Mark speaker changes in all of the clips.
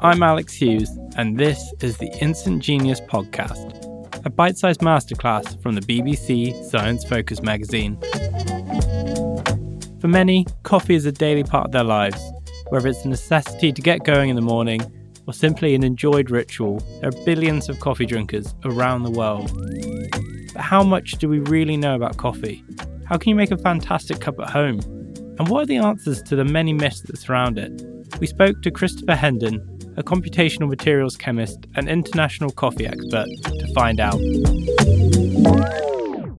Speaker 1: I'm Alex Hughes, and this is the Instant Genius Podcast, a bite sized masterclass from the BBC Science Focus magazine. For many, coffee is a daily part of their lives. Whether it's a necessity to get going in the morning or simply an enjoyed ritual, there are billions of coffee drinkers around the world. But how much do we really know about coffee? How can you make a fantastic cup at home? And what are the answers to the many myths that surround it? We spoke to Christopher Hendon, a computational materials chemist and international coffee expert, to find out.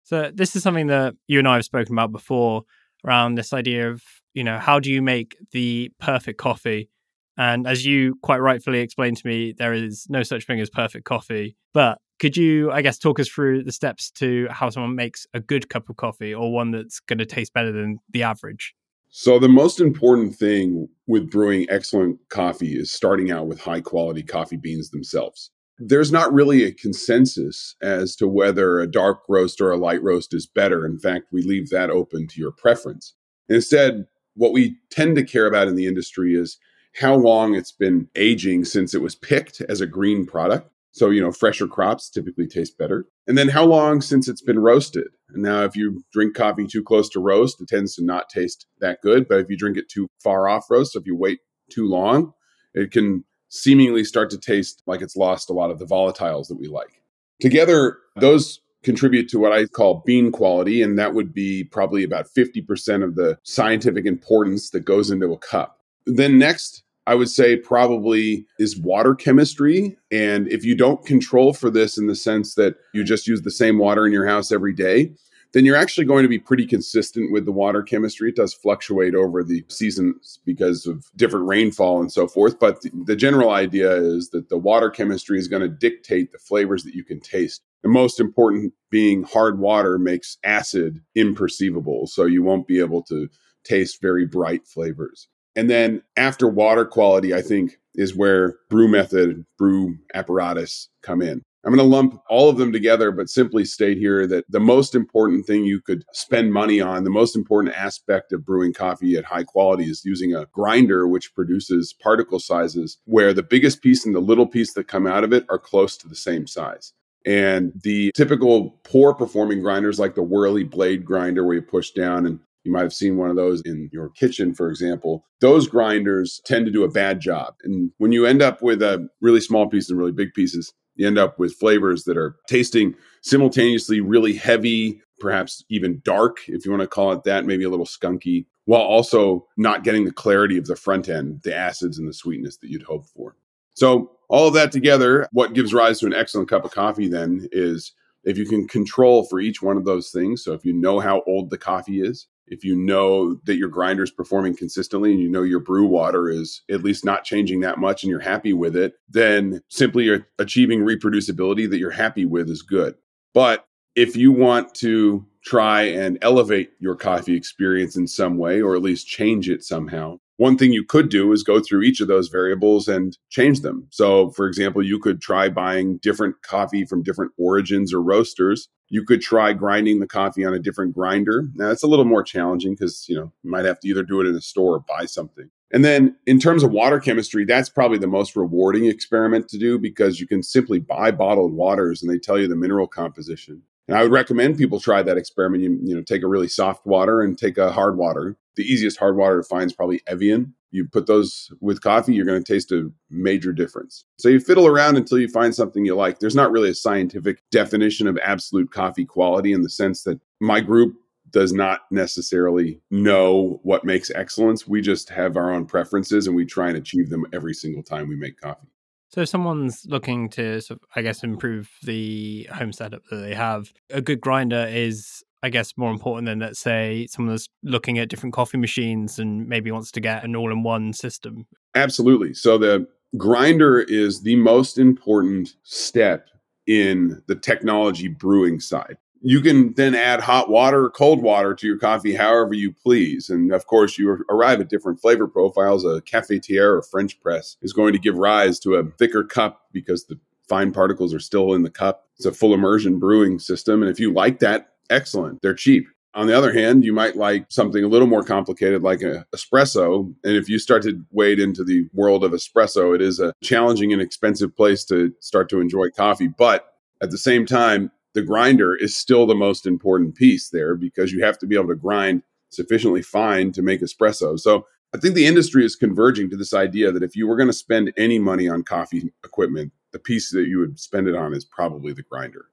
Speaker 1: So, this is something that you and I have spoken about before around this idea of, you know, how do you make the perfect coffee? And as you quite rightfully explained to me, there is no such thing as perfect coffee. But could you, I guess, talk us through the steps to how someone makes a good cup of coffee or one that's going to taste better than the average?
Speaker 2: So, the most important thing with brewing excellent coffee is starting out with high quality coffee beans themselves. There's not really a consensus as to whether a dark roast or a light roast is better. In fact, we leave that open to your preference. Instead, what we tend to care about in the industry is how long it's been aging since it was picked as a green product. So, you know, fresher crops typically taste better. And then how long since it's been roasted. And now, if you drink coffee too close to roast, it tends to not taste that good. But if you drink it too far off roast, so if you wait too long, it can seemingly start to taste like it's lost a lot of the volatiles that we like. Together, those contribute to what I call bean quality, and that would be probably about 50% of the scientific importance that goes into a cup. Then, next, I would say probably is water chemistry. And if you don't control for this in the sense that you just use the same water in your house every day, then you're actually going to be pretty consistent with the water chemistry. It does fluctuate over the seasons because of different rainfall and so forth. But the, the general idea is that the water chemistry is going to dictate the flavors that you can taste. The most important being hard water makes acid imperceivable. So you won't be able to taste very bright flavors. And then after water quality, I think is where brew method, brew apparatus come in. I'm going to lump all of them together, but simply state here that the most important thing you could spend money on, the most important aspect of brewing coffee at high quality is using a grinder which produces particle sizes where the biggest piece and the little piece that come out of it are close to the same size. And the typical poor performing grinders, like the whirly blade grinder, where you push down and you might have seen one of those in your kitchen, for example. Those grinders tend to do a bad job. And when you end up with a really small piece and really big pieces, you end up with flavors that are tasting simultaneously really heavy, perhaps even dark, if you want to call it that, maybe a little skunky, while also not getting the clarity of the front end, the acids and the sweetness that you'd hope for. So, all of that together, what gives rise to an excellent cup of coffee then is if you can control for each one of those things. So, if you know how old the coffee is, if you know that your grinder is performing consistently and you know your brew water is at least not changing that much and you're happy with it, then simply achieving reproducibility that you're happy with is good. But if you want to try and elevate your coffee experience in some way, or at least change it somehow, one thing you could do is go through each of those variables and change them. So, for example, you could try buying different coffee from different origins or roasters you could try grinding the coffee on a different grinder. Now, it's a little more challenging because, you know, you might have to either do it in a store or buy something. And then in terms of water chemistry, that's probably the most rewarding experiment to do because you can simply buy bottled waters and they tell you the mineral composition. And I would recommend people try that experiment. You, you know, take a really soft water and take a hard water. The easiest hard water to find is probably Evian. You put those with coffee, you're going to taste a major difference. So you fiddle around until you find something you like. There's not really a scientific definition of absolute coffee quality in the sense that my group does not necessarily know what makes excellence. We just have our own preferences and we try and achieve them every single time we make coffee.
Speaker 1: So, if someone's looking to, sort of, I guess, improve the home setup that they have, a good grinder is, I guess, more important than, let's say, someone that's looking at different coffee machines and maybe wants to get an all in one system.
Speaker 2: Absolutely. So, the grinder is the most important step in the technology brewing side you can then add hot water or cold water to your coffee however you please. And of course, you arrive at different flavor profiles. A cafetiere or French press is going to give rise to a thicker cup because the fine particles are still in the cup. It's a full immersion brewing system. And if you like that, excellent. They're cheap. On the other hand, you might like something a little more complicated like an espresso. And if you start to wade into the world of espresso, it is a challenging and expensive place to start to enjoy coffee. But at the same time, the grinder is still the most important piece there because you have to be able to grind sufficiently fine to make espresso. So I think the industry is converging to this idea that if you were going to spend any money on coffee equipment, the piece that you would spend it on is probably the grinder.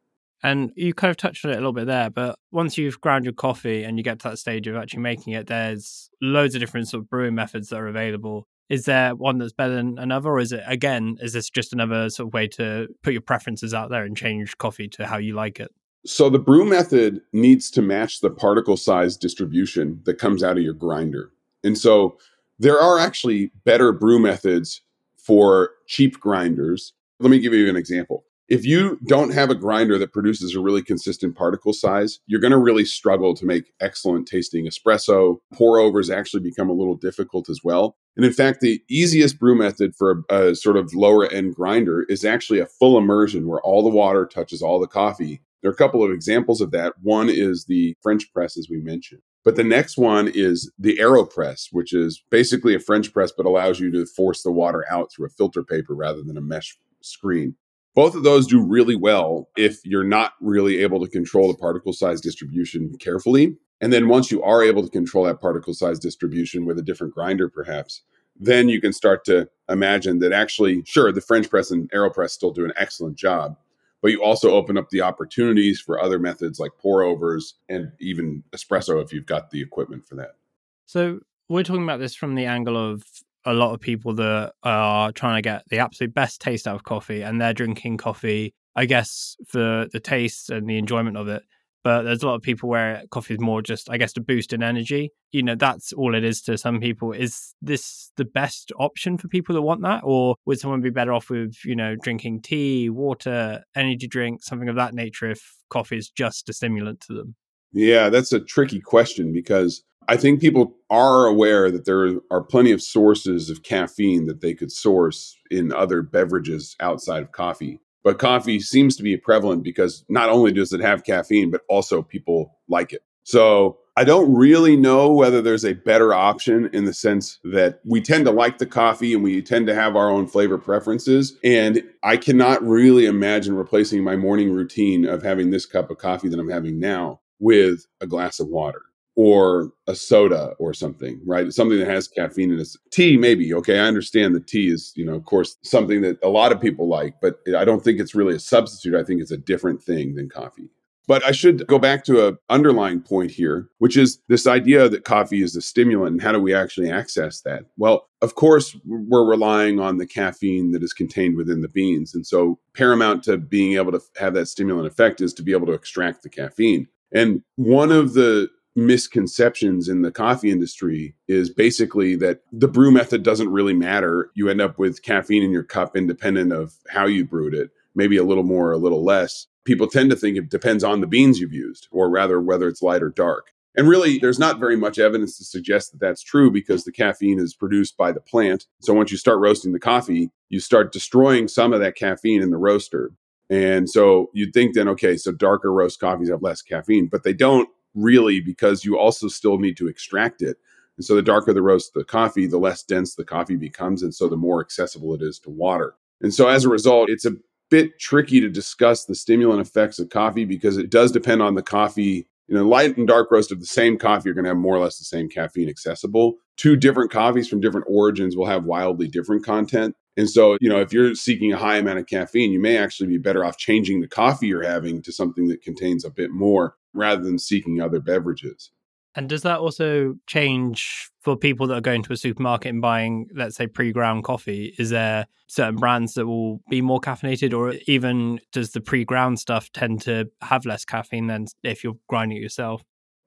Speaker 1: And you kind of touched on it a little bit there, but once you've ground your coffee and you get to that stage of actually making it, there's loads of different sort of brewing methods that are available is there one that's better than another or is it again is this just another sort of way to put your preferences out there and change coffee to how you like it?
Speaker 2: So the brew method needs to match the particle size distribution that comes out of your grinder. And so there are actually better brew methods for cheap grinders. Let me give you an example if you don't have a grinder that produces a really consistent particle size, you're going to really struggle to make excellent tasting espresso. Pour overs actually become a little difficult as well. And in fact, the easiest brew method for a, a sort of lower end grinder is actually a full immersion where all the water touches all the coffee. There are a couple of examples of that. One is the French press, as we mentioned. But the next one is the AeroPress, which is basically a French press, but allows you to force the water out through a filter paper rather than a mesh screen. Both of those do really well if you're not really able to control the particle size distribution carefully. And then once you are able to control that particle size distribution with a different grinder, perhaps, then you can start to imagine that actually, sure, the French press and AeroPress still do an excellent job, but you also open up the opportunities for other methods like pour overs and even espresso if you've got the equipment for that.
Speaker 1: So we're talking about this from the angle of a lot of people that are trying to get the absolute best taste out of coffee and they're drinking coffee, I guess, for the taste and the enjoyment of it. But there's a lot of people where coffee is more just, I guess, to boost in energy. You know, that's all it is to some people. Is this the best option for people that want that? Or would someone be better off with, you know, drinking tea, water, energy drink, something of that nature if coffee is just a stimulant to them?
Speaker 2: Yeah, that's a tricky question because I think people are aware that there are plenty of sources of caffeine that they could source in other beverages outside of coffee. But coffee seems to be prevalent because not only does it have caffeine, but also people like it. So I don't really know whether there's a better option in the sense that we tend to like the coffee and we tend to have our own flavor preferences. And I cannot really imagine replacing my morning routine of having this cup of coffee that I'm having now with a glass of water or a soda or something, right? Something that has caffeine in it. Tea, maybe. Okay, I understand that tea is, you know, of course, something that a lot of people like, but I don't think it's really a substitute. I think it's a different thing than coffee. But I should go back to a underlying point here, which is this idea that coffee is a stimulant and how do we actually access that? Well, of course, we're relying on the caffeine that is contained within the beans. And so paramount to being able to have that stimulant effect is to be able to extract the caffeine. And one of the misconceptions in the coffee industry is basically that the brew method doesn't really matter. You end up with caffeine in your cup independent of how you brewed it, maybe a little more, a little less. People tend to think it depends on the beans you've used, or rather, whether it's light or dark. And really, there's not very much evidence to suggest that that's true because the caffeine is produced by the plant. So once you start roasting the coffee, you start destroying some of that caffeine in the roaster. And so you'd think then, okay, so darker roast coffees have less caffeine, but they don't really because you also still need to extract it. And so the darker the roast the coffee, the less dense the coffee becomes. And so the more accessible it is to water. And so as a result, it's a bit tricky to discuss the stimulant effects of coffee because it does depend on the coffee. You know, light and dark roast of the same coffee you're going to have more or less the same caffeine accessible. Two different coffees from different origins will have wildly different content. And so, you know, if you're seeking a high amount of caffeine, you may actually be better off changing the coffee you're having to something that contains a bit more rather than seeking other beverages.
Speaker 1: And does that also change for people that are going to a supermarket and buying, let's say, pre ground coffee? Is there certain brands that will be more caffeinated, or even does the pre ground stuff tend to have less caffeine than if you're grinding it yourself?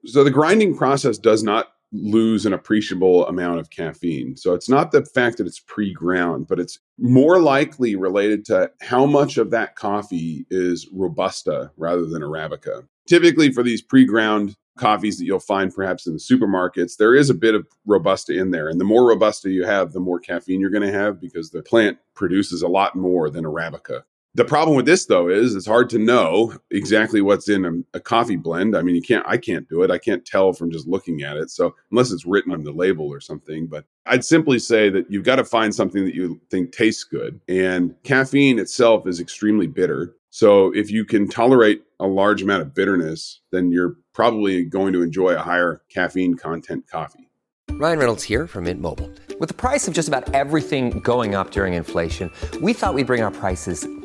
Speaker 2: So the grinding process does not lose an appreciable amount of caffeine. So it's not the fact that it's pre ground, but it's more likely related to how much of that coffee is Robusta rather than Arabica. Typically, for these pre ground coffees that you'll find perhaps in the supermarkets, there is a bit of Robusta in there. And the more Robusta you have, the more caffeine you're going to have because the plant produces a lot more than Arabica. The problem with this though is it's hard to know exactly what's in a, a, coffee blend. I mean, you can't I can't do it. I can't tell from just looking at it. So unless it's written on the label or something, but I'd simply say that you've got to find something that you think tastes good. And caffeine itself is extremely bitter. So if you can tolerate a large amount of bitterness, then you're probably going to enjoy a higher caffeine content coffee.
Speaker 3: Ryan Reynolds here from Mint Mobile. With the price of just about everything going up during inflation, we thought we'd bring our prices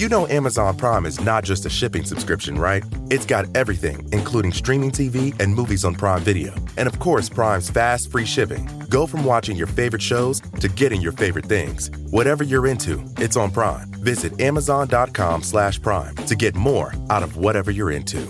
Speaker 4: You know Amazon Prime is not just a shipping subscription, right? It's got everything, including streaming TV and movies on Prime Video. And of course, Prime's fast, free shipping. Go from watching your favorite shows to getting your favorite things. Whatever you're into, it's on Prime. Visit amazon.com slash prime to get more out of whatever you're into.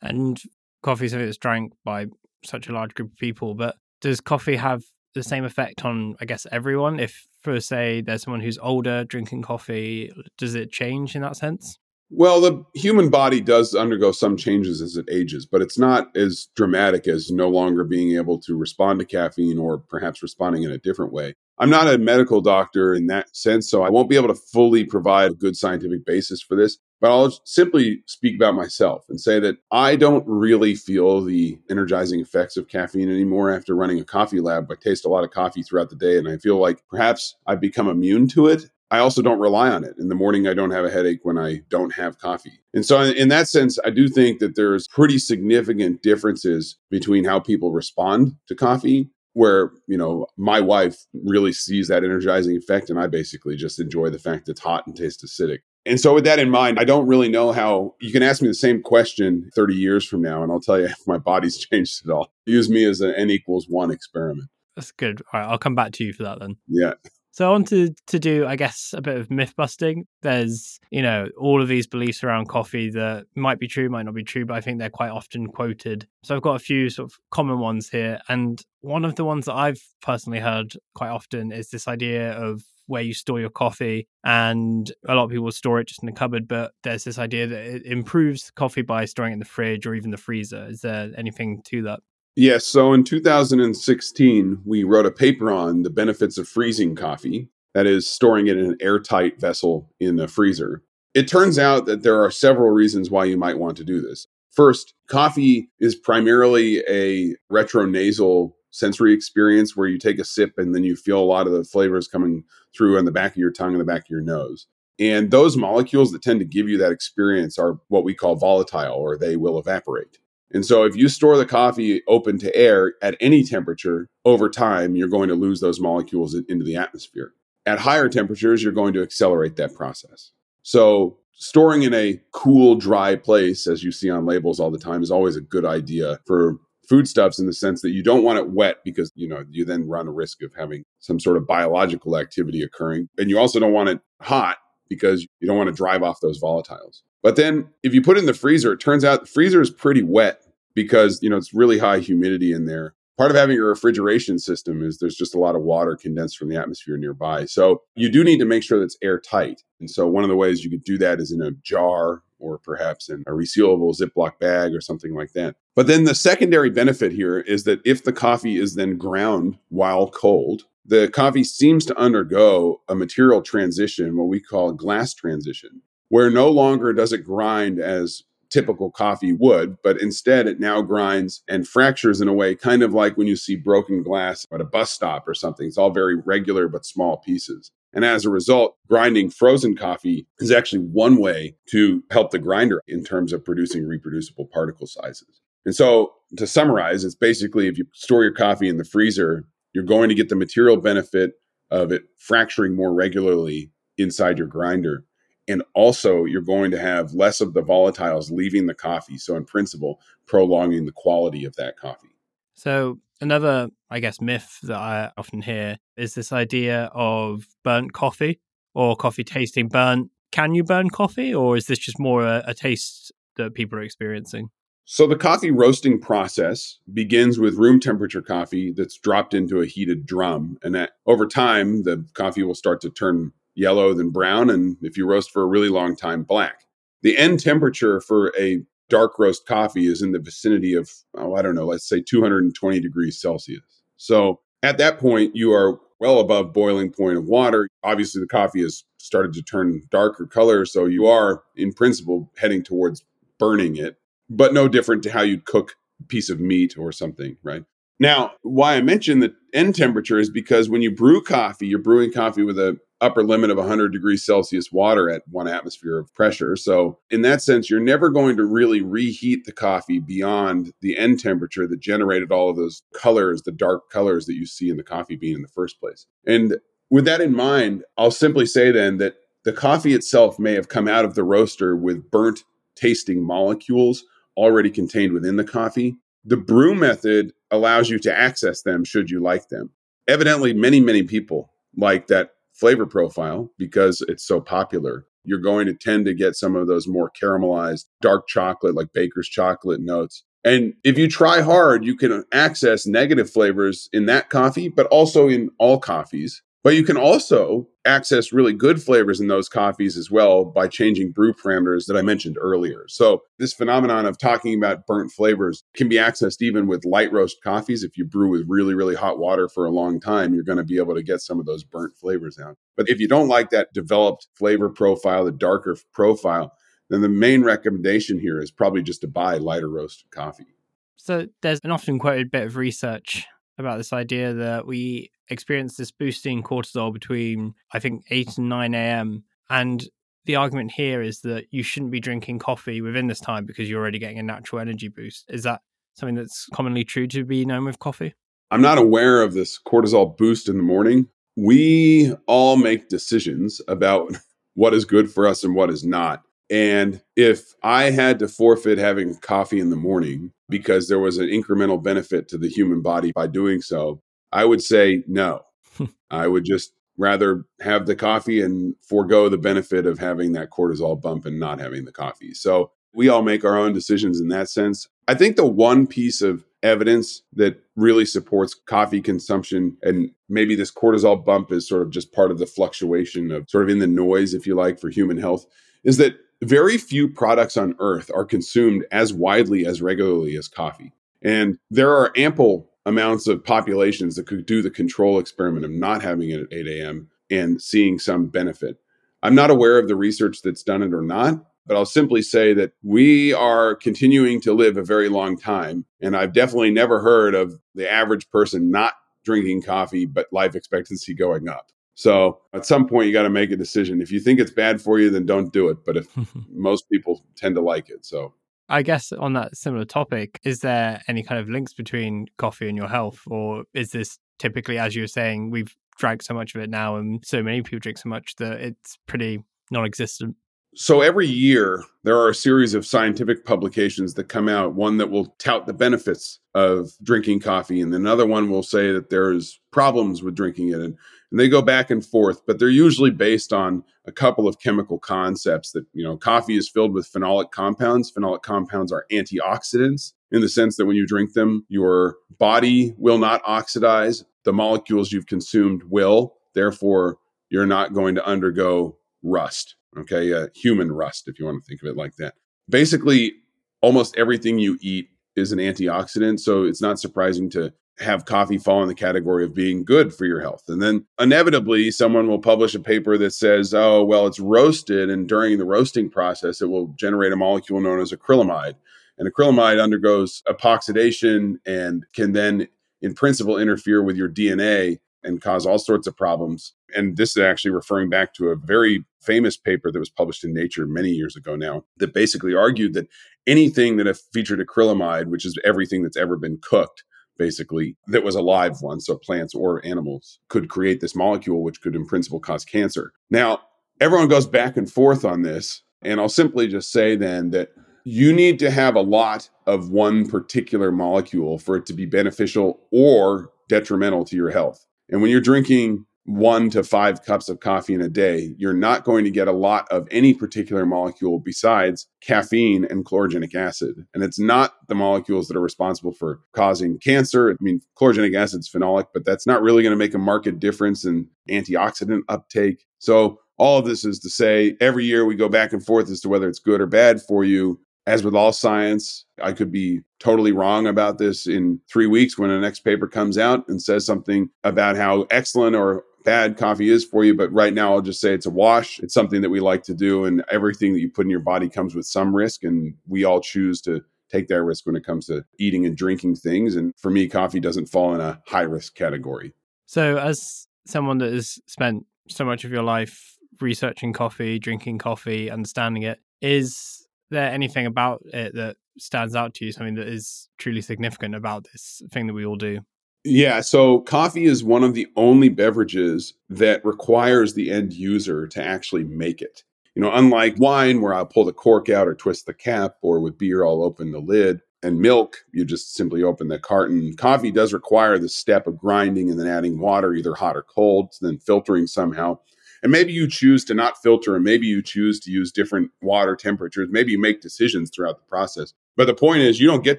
Speaker 1: And coffee is something that's drank by such a large group of people, but does coffee have the same effect on, I guess, everyone? If, for say, there's someone who's older drinking coffee, does it change in that sense?
Speaker 2: Well, the human body does undergo some changes as it ages, but it's not as dramatic as no longer being able to respond to caffeine or perhaps responding in a different way. I'm not a medical doctor in that sense, so I won't be able to fully provide a good scientific basis for this. But I'll simply speak about myself and say that I don't really feel the energizing effects of caffeine anymore after running a coffee lab. I taste a lot of coffee throughout the day, and I feel like perhaps I've become immune to it. I also don't rely on it. In the morning, I don't have a headache when I don't have coffee. And so, in that sense, I do think that there's pretty significant differences between how people respond to coffee where you know my wife really sees that energizing effect and i basically just enjoy the fact it's hot and tastes acidic and so with that in mind i don't really know how you can ask me the same question 30 years from now and i'll tell you if my body's changed at all. Use me as an n equals one experiment.
Speaker 1: That's good. All right i'll come back to you for that then.
Speaker 2: Yeah
Speaker 1: so I wanted to do, I guess, a bit of myth busting. There's, you know, all of these beliefs around coffee that might be true, might not be true, but I think they're quite often quoted. So I've got a few sort of common ones here. And one of the ones that I've personally heard quite often is this idea of where you store your coffee. And a lot of people store it just in the cupboard, but there's this idea that it improves coffee by storing it in the fridge or even the freezer. Is there anything to that?
Speaker 2: Yes. So in 2016, we wrote a paper on the benefits of freezing coffee, that is, storing it in an airtight vessel in the freezer. It turns out that there are several reasons why you might want to do this. First, coffee is primarily a retronasal sensory experience where you take a sip and then you feel a lot of the flavors coming through on the back of your tongue and the back of your nose. And those molecules that tend to give you that experience are what we call volatile or they will evaporate. And so if you store the coffee open to air at any temperature over time, you're going to lose those molecules into the atmosphere. At higher temperatures, you're going to accelerate that process. So storing in a cool, dry place, as you see on labels all the time, is always a good idea for foodstuffs in the sense that you don't want it wet because you know you then run a risk of having some sort of biological activity occurring and you also don't want it hot because you don't want to drive off those volatiles but then if you put it in the freezer, it turns out the freezer is pretty wet because, you know, it's really high humidity in there. part of having a refrigeration system is there's just a lot of water condensed from the atmosphere nearby. So you do need to make sure that it's airtight. And so one of the ways you could do that is in a jar or perhaps in a resealable Ziploc bag or something like that. But then the secondary benefit here is that if the coffee is then ground while cold, the coffee seems to undergo a material transition, what we call glass transition, where no longer does it grind as typical coffee would, but instead it now grinds and fractures in a way kind of like when you see broken glass at a bus stop or something. It's all very regular but small pieces. And as a result, grinding frozen coffee is actually one way to help the grinder in terms of producing reproducible particle sizes. And so, to summarize, it's basically if you store your coffee in the freezer, you're going to get the material benefit of it fracturing more regularly inside your grinder. And also, you're going to have less of the volatiles leaving the coffee. So, in principle, prolonging the quality of that coffee.
Speaker 1: So, another, I guess, myth that I often hear is this idea of burnt coffee or coffee tasting burnt. Can you burn coffee, or is this just more a, a taste that people are experiencing?
Speaker 2: So the coffee roasting process begins with room temperature coffee that's dropped into a heated drum. And that over time, the coffee will start to turn yellow, then brown. And if you roast for a really long time, black. The end temperature for a dark roast coffee is in the vicinity of, oh, I don't know, let's say 220 degrees Celsius. So at that point, you are well above boiling point of water. Obviously, the coffee has started to turn darker color. So you are, in principle, heading towards burning it but no different to how you'd cook a piece of meat or something, right? Now, why I mentioned the end temperature is because when you brew coffee, you're brewing coffee with a upper limit of 100 degrees Celsius water at one atmosphere of pressure. So, in that sense, you're never going to really reheat the coffee beyond the end temperature that generated all of those colors, the dark colors that you see in the coffee bean in the first place. And with that in mind, I'll simply say then that the coffee itself may have come out of the roaster with burnt tasting molecules already contained within the coffee. The brew method allows you to access them should you like them. Evidently, many, many people like that flavor profile because it's so popular. You're going to tend to get some of those more caramelized dark chocolate, like baker's chocolate notes. And if you try hard, you can access negative flavors in that coffee, but also in all coffees. But you can also access really good flavors in those coffees as well by changing brew parameters that I mentioned earlier. So, this phenomenon of talking about burnt flavors can be accessed even with light roast coffees. If you brew with really, really hot water for a long time, you're going to be able to get some of those burnt flavors out. But if you don't like that developed flavor profile, the darker profile, then the main recommendation here is probably just to buy lighter roasted coffee.
Speaker 1: So, there's an often quoted bit of research about this idea that we experience this boosting cortisol between, I think, 8 and 9 a.m. And the argument here is that you shouldn't be drinking coffee within this time because you're already getting a natural energy boost. Is that something that's commonly true to be known with coffee?
Speaker 2: I'm not aware of this cortisol boost in the morning. We all make decisions about what is good for us and what is not. And if I had to forfeit having coffee in the morning because there was an incremental benefit to the human body by doing so, I would say no. I would just rather have the coffee and forego the benefit of having that cortisol bump and not having the coffee. So we all make our own decisions in that sense. I think the one piece of evidence that really supports coffee consumption and maybe this cortisol bump is sort of just part of the fluctuation of sort of in the noise, if you like, for human health is that very few products on earth are consumed as widely as regularly as coffee. And there are ample amounts of populations that could do the control experiment of not having it at 8 a.m. and seeing some benefit. I'm not aware of the research that's done it or not, but I'll simply say that we are continuing to live a very long time. And I've definitely never heard of the average person not drinking coffee, but life expectancy going up. So at some point, you got to make a decision. If you think it's bad for you, then don't do it. But if most people tend to like it, so
Speaker 1: I guess on that similar topic, is there any kind of links between coffee and your health, or is this typically, as you were saying, we've drank so much of it now, and so many people drink so much that it's pretty non-existent?
Speaker 2: So every year, there are a series of scientific publications that come out, one that will tout the benefits of drinking coffee, and another one will say that there's problems with drinking it. And, and they go back and forth, but they're usually based on a couple of chemical concepts that, you know, coffee is filled with phenolic compounds. Phenolic compounds are antioxidants. in the sense that when you drink them, your body will not oxidize. The molecules you've consumed will. Therefore, you're not going to undergo rust, okay? Uh, human rust, if you want to think of it like that. Basically, almost everything you eat is an antioxidant. So it's not surprising to have coffee fall in the category of being good for your health. And then inevitably, someone will publish a paper that says, oh, well, it's roasted. And during the roasting process, it will generate a molecule known as acrylamide. And acrylamide undergoes epoxidation and can then, in principle, interfere with your DNA and cause all sorts of problems. And this is actually referring back to a very famous paper that was published in Nature many years ago now that basically argued that anything that featured acrylamide, which is everything that's ever been cooked, basically, that was a live one, so plants or animals, could create this molecule, which could in principle cause cancer. Now, everyone goes back and forth on this. And I'll simply just say then that you need to have a lot of one particular molecule for it to be beneficial or detrimental to your health. And when you're drinking one to five cups of coffee in a day, you're not going to get a lot of any particular molecule besides caffeine and chlorogenic acid. And it's not the molecules that are responsible for causing cancer. I mean, chlorogenic acid is phenolic, but that's not really going to make a marked difference in antioxidant uptake. So, all of this is to say every year we go back and forth as to whether it's good or bad for you. As with all science, I could be totally wrong about this in three weeks when the next paper comes out and says something about how excellent or bad coffee is for you. But right now, I'll just say it's a wash. It's something that we like to do. And everything that you put in your body comes with some risk. And we all choose to take that risk when it comes to eating and drinking things. And for me, coffee doesn't fall in a high risk category.
Speaker 1: So, as someone that has spent so much of your life researching coffee, drinking coffee, understanding it, is there anything about it that stands out to you, something that is truly significant about this thing that we all do?
Speaker 2: Yeah, so coffee is one of the only beverages that requires the end user to actually make it. You know, unlike wine, where I'll pull the cork out or twist the cap, or with beer, I'll open the lid, and milk, you just simply open the carton. Coffee does require the step of grinding and then adding water, either hot or cold, then filtering somehow. And maybe you choose to not filter, and maybe you choose to use different water temperatures. Maybe you make decisions throughout the process. But the point is, you don't get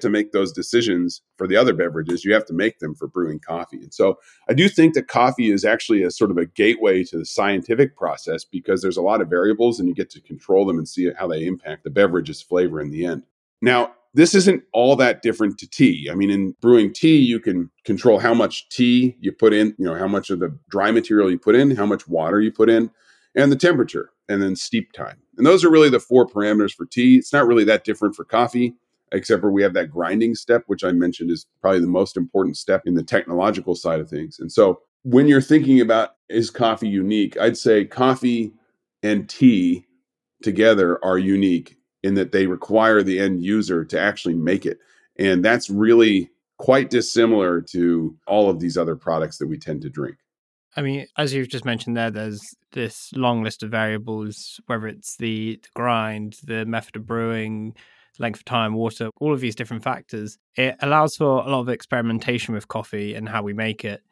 Speaker 2: to make those decisions for the other beverages. You have to make them for brewing coffee. And so I do think that coffee is actually a sort of a gateway to the scientific process because there's a lot of variables and you get to control them and see how they impact the beverage's flavor in the end. Now, this isn't all that different to tea. I mean, in brewing tea, you can control how much tea you put in, you know, how much of the dry material you put in, how much water you put in, and the temperature, and then steep time. And those are really the four parameters for tea. It's not really that different for coffee, except for we have that grinding step, which I mentioned is probably the most important step in the technological side of things. And so when you're thinking about is coffee unique, I'd say coffee and tea together are unique in that they require the end user to actually make it. And that's really quite dissimilar to all of these other products that we tend to drink.
Speaker 1: I mean, as you've just mentioned there, there's this long list of variables, whether it's the, the grind, the method of brewing, length of time, water, all of these different factors. It allows for a lot of experimentation with coffee and how we make it.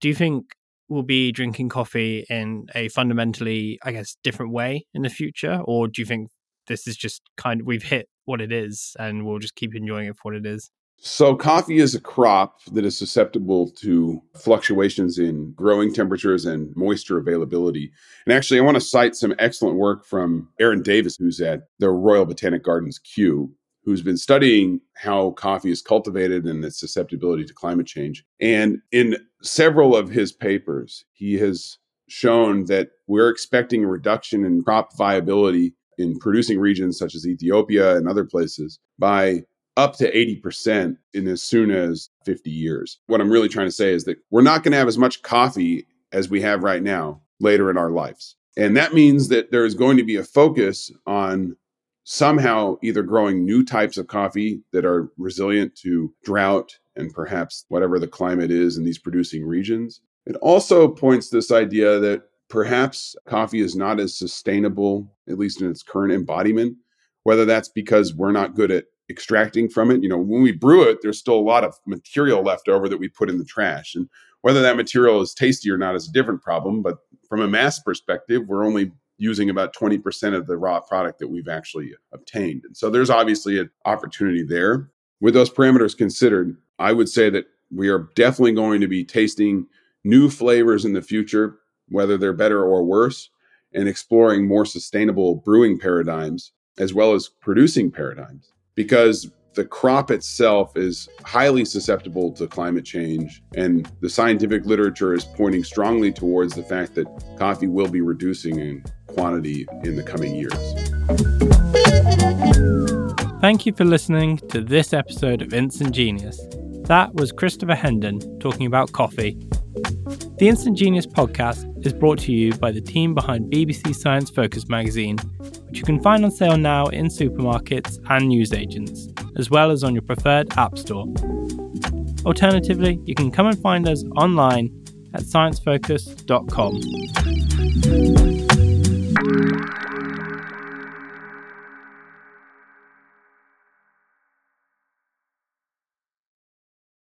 Speaker 1: Do you think we'll be drinking coffee in a fundamentally, I guess, different way in the future? Or do you think this is just kind of we've hit what it is and we'll just keep enjoying it for what it is.
Speaker 2: So, coffee is a crop that is susceptible to fluctuations in growing temperatures and moisture availability. And actually, I want to cite some excellent work from Aaron Davis, who's at the Royal Botanic Gardens Kew, who's been studying how coffee is cultivated and its susceptibility to climate change. And in several of his papers, he has shown that we're expecting a reduction in crop viability in producing regions such as Ethiopia and other places by up to 80% in as soon as 50 years. What I'm really trying to say is that we're not going to have as much coffee as we have right now later in our lives. And that means that there is going to be a focus on somehow either growing new types of coffee that are resilient to drought and perhaps whatever the climate is in these producing regions. It also points this idea that perhaps coffee is not as sustainable, at least in its current embodiment, whether that's because we're not good at extracting from it. You know, when we brew it, there's still a lot of material left over that we put in the trash. And whether that material is tasty or not is a different problem. But from a mass perspective, we're only using about 20% of the raw product that we've actually obtained. And so there's obviously an opportunity there. with those parameters considered, I would say that we are definitely going to be tasting new flavors in the future, whether they're better or worse, and exploring more sustainable brewing paradigms as well as producing paradigms because the crop itself is highly susceptible to climate change, and the scientific literature is pointing strongly towards the fact that coffee will be reducing in quantity in the coming years.
Speaker 1: Thank you for listening to this episode of Instant Genius. That was Christopher Hendon talking about coffee. The Instant Genius podcast is brought to you by the team behind BBC Science Focus magazine, which you can find on sale now in supermarkets and newsagents, as well as on your preferred app store. Alternatively, you can come and find us online at sciencefocus.com.